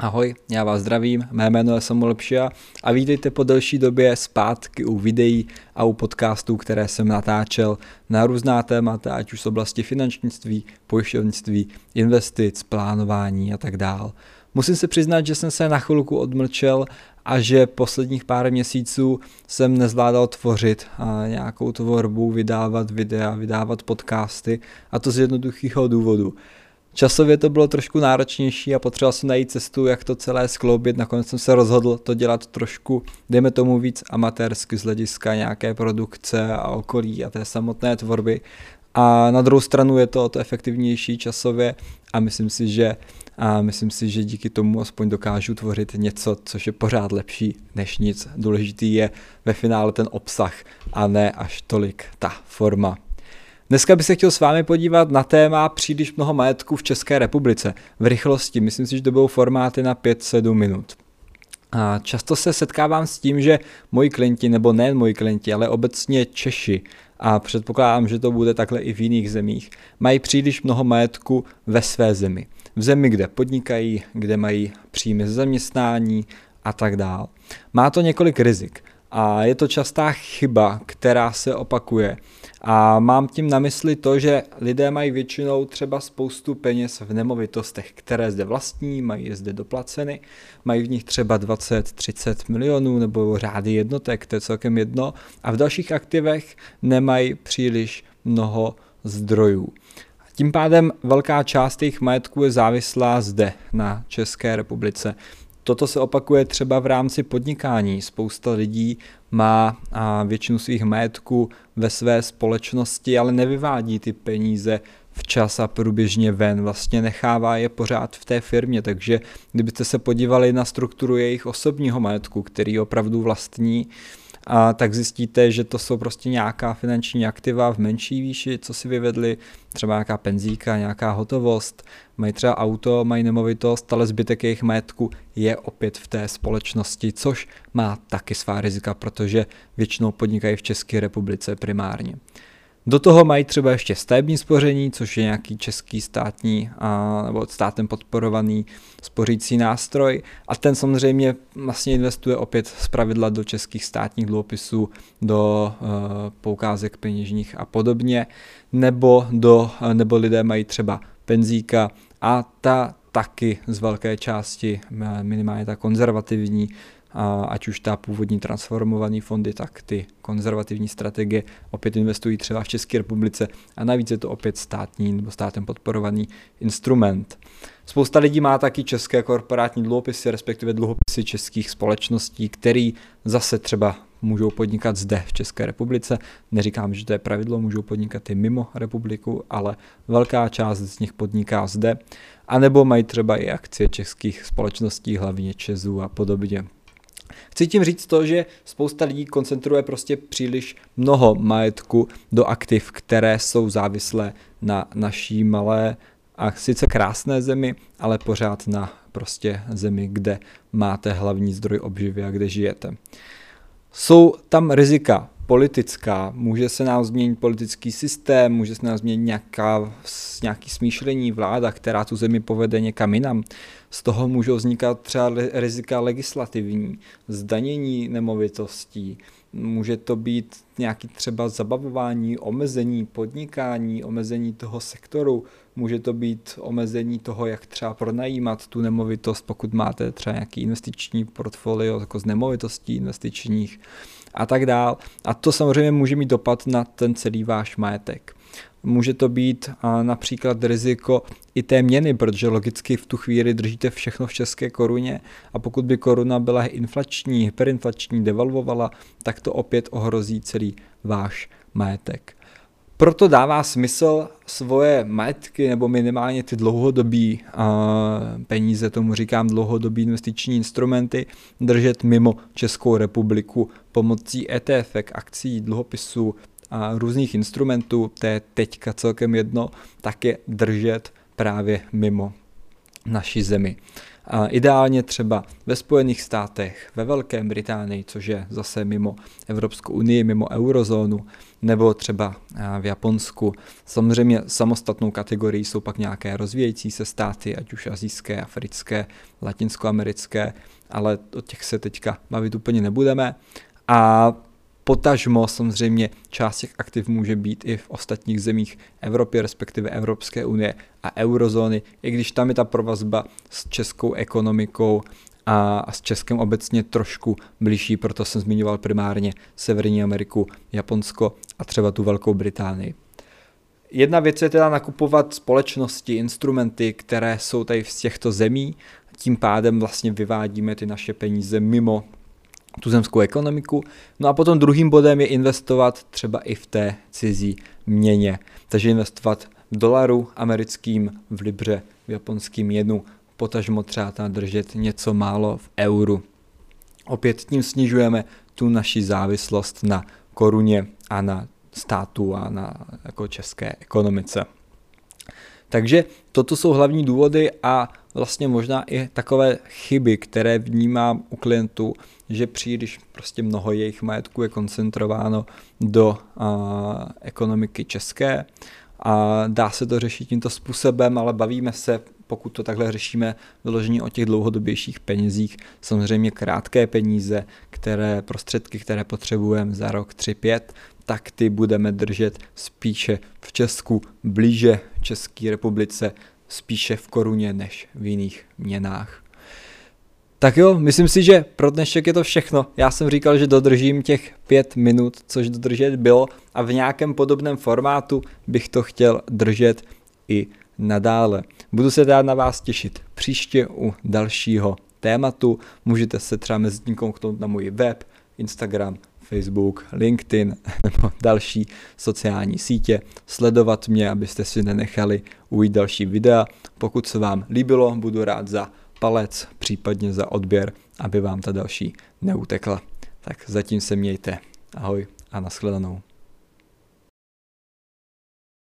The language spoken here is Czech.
Ahoj, já vás zdravím, mé jméno je Samuel Pšia a vítejte po delší době zpátky u videí a u podcastů, které jsem natáčel na různá témata, ať už z oblasti finančnictví, pojišťovnictví, investic, plánování a tak dál. Musím se přiznat, že jsem se na chvilku odmlčel a že posledních pár měsíců jsem nezvládal tvořit a nějakou tvorbu, vydávat videa, vydávat podcasty a to z jednoduchého důvodu. Časově to bylo trošku náročnější a potřeboval jsem najít cestu, jak to celé skloubit. Nakonec jsem se rozhodl to dělat trošku, dejme tomu víc amatérsky z hlediska nějaké produkce a okolí a té samotné tvorby. A na druhou stranu je to o to efektivnější časově a myslím si, že a myslím si, že díky tomu aspoň dokážu tvořit něco, což je pořád lepší než nic. Důležitý je ve finále ten obsah a ne až tolik ta forma. Dneska bych se chtěl s vámi podívat na téma příliš mnoho majetku v České republice. V rychlosti, myslím si, že to budou formáty na 5-7 minut. A často se setkávám s tím, že moji klienti, nebo nejen moji klienti, ale obecně Češi, a předpokládám, že to bude takhle i v jiných zemích, mají příliš mnoho majetku ve své zemi. V zemi, kde podnikají, kde mají příjmy z zaměstnání a tak dál. Má to několik rizik a je to častá chyba, která se opakuje. A mám tím na mysli to, že lidé mají většinou třeba spoustu peněz v nemovitostech, které zde vlastní, mají je zde doplaceny, mají v nich třeba 20-30 milionů nebo řády jednotek, to je celkem jedno, a v dalších aktivech nemají příliš mnoho zdrojů. Tím pádem velká část jejich majetku je závislá zde na České republice. Toto se opakuje třeba v rámci podnikání. Spousta lidí má většinu svých majetků ve své společnosti, ale nevyvádí ty peníze včas a průběžně ven, vlastně nechává je pořád v té firmě, takže kdybyste se podívali na strukturu jejich osobního majetku, který opravdu vlastní, a tak zjistíte, že to jsou prostě nějaká finanční aktiva v menší výši, co si vyvedli, třeba nějaká penzíka, nějaká hotovost, mají třeba auto, mají nemovitost, ale zbytek jejich majetku je opět v té společnosti, což má taky svá rizika, protože většinou podnikají v České republice primárně. Do toho mají třeba ještě stavební spoření, což je nějaký český státní a, nebo státem podporovaný spořící nástroj. A ten samozřejmě vlastně investuje opět z pravidla do českých státních dluhopisů, do uh, poukázek peněžních a podobně, nebo, do, nebo lidé mají třeba penzíka a ta taky z velké části minimálně ta konzervativní ať už ta původní transformované fondy, tak ty konzervativní strategie opět investují třeba v České republice a navíc je to opět státní nebo státem podporovaný instrument. Spousta lidí má taky české korporátní dluhopisy, respektive dluhopisy českých společností, který zase třeba můžou podnikat zde v České republice. Neříkám, že to je pravidlo, můžou podnikat i mimo republiku, ale velká část z nich podniká zde. A nebo mají třeba i akcie českých společností, hlavně Česu a podobně. Chci tím říct to, že spousta lidí koncentruje prostě příliš mnoho majetku do aktiv, které jsou závislé na naší malé a sice krásné zemi, ale pořád na prostě zemi, kde máte hlavní zdroj obživy a kde žijete. Jsou tam rizika politická, může se nám změnit politický systém, může se nám změnit nějaká, nějaký smýšlení vláda, která tu zemi povede někam jinam. Z toho můžou vznikat třeba rizika legislativní, zdanění nemovitostí, může to být nějaký třeba zabavování, omezení podnikání, omezení toho sektoru, může to být omezení toho, jak třeba pronajímat tu nemovitost, pokud máte třeba nějaký investiční portfolio jako z nemovitostí investičních a tak dál. A to samozřejmě může mít dopad na ten celý váš majetek. Může to být například riziko i té měny, protože logicky v tu chvíli držíte všechno v české koruně a pokud by koruna byla inflační, hyperinflační, devalvovala, tak to opět ohrozí celý váš majetek. Proto dává smysl svoje majetky nebo minimálně ty dlouhodobí peníze, tomu říkám dlouhodobí investiční instrumenty, držet mimo Českou republiku pomocí ETF, akcí, dluhopisů a různých instrumentů, to je teďka celkem jedno, tak je držet právě mimo naší zemi. A ideálně třeba ve Spojených státech, ve Velké Británii, což je zase mimo Evropskou unii, mimo eurozónu, nebo třeba v Japonsku. Samozřejmě samostatnou kategorii jsou pak nějaké rozvíjející se státy, ať už azijské, africké, latinskoamerické, ale o těch se teďka bavit úplně nebudeme. A Potažmo samozřejmě část těch aktiv může být i v ostatních zemích Evropy, respektive Evropské unie a eurozóny, i když tam je ta provazba s českou ekonomikou a, s Českem obecně trošku blížší, proto jsem zmiňoval primárně Severní Ameriku, Japonsko a třeba tu Velkou Británii. Jedna věc je teda nakupovat společnosti, instrumenty, které jsou tady z těchto zemí, tím pádem vlastně vyvádíme ty naše peníze mimo tuzemskou ekonomiku. No a potom druhým bodem je investovat třeba i v té cizí měně. Takže investovat v dolaru americkým, v libře, v japonským jenu, potažmo třeba tam držet něco málo v euru. Opět tím snižujeme tu naši závislost na koruně a na státu a na jako české ekonomice. Takže toto jsou hlavní důvody a vlastně možná i takové chyby, které vnímám u klientů, že příliš prostě mnoho jejich majetku je koncentrováno do a, ekonomiky české a dá se to řešit tímto způsobem, ale bavíme se, pokud to takhle řešíme, vyložení o těch dlouhodobějších penězích, samozřejmě krátké peníze, které prostředky, které potřebujeme za rok 3-5, tak ty budeme držet spíše v Česku, blíže České republice, spíše v koruně než v jiných měnách. Tak jo, myslím si, že pro dnešek je to všechno. Já jsem říkal, že dodržím těch pět minut, což dodržet bylo a v nějakém podobném formátu bych to chtěl držet i nadále. Budu se dát na vás těšit příště u dalšího tématu. Můžete se třeba mezi tím kouknout na můj web, Instagram, Facebook, LinkedIn nebo další sociální sítě, sledovat mě, abyste si nenechali ujít další videa. Pokud se vám líbilo, budu rád za palec, případně za odběr, aby vám ta další neutekla. Tak zatím se mějte. Ahoj a nashledanou.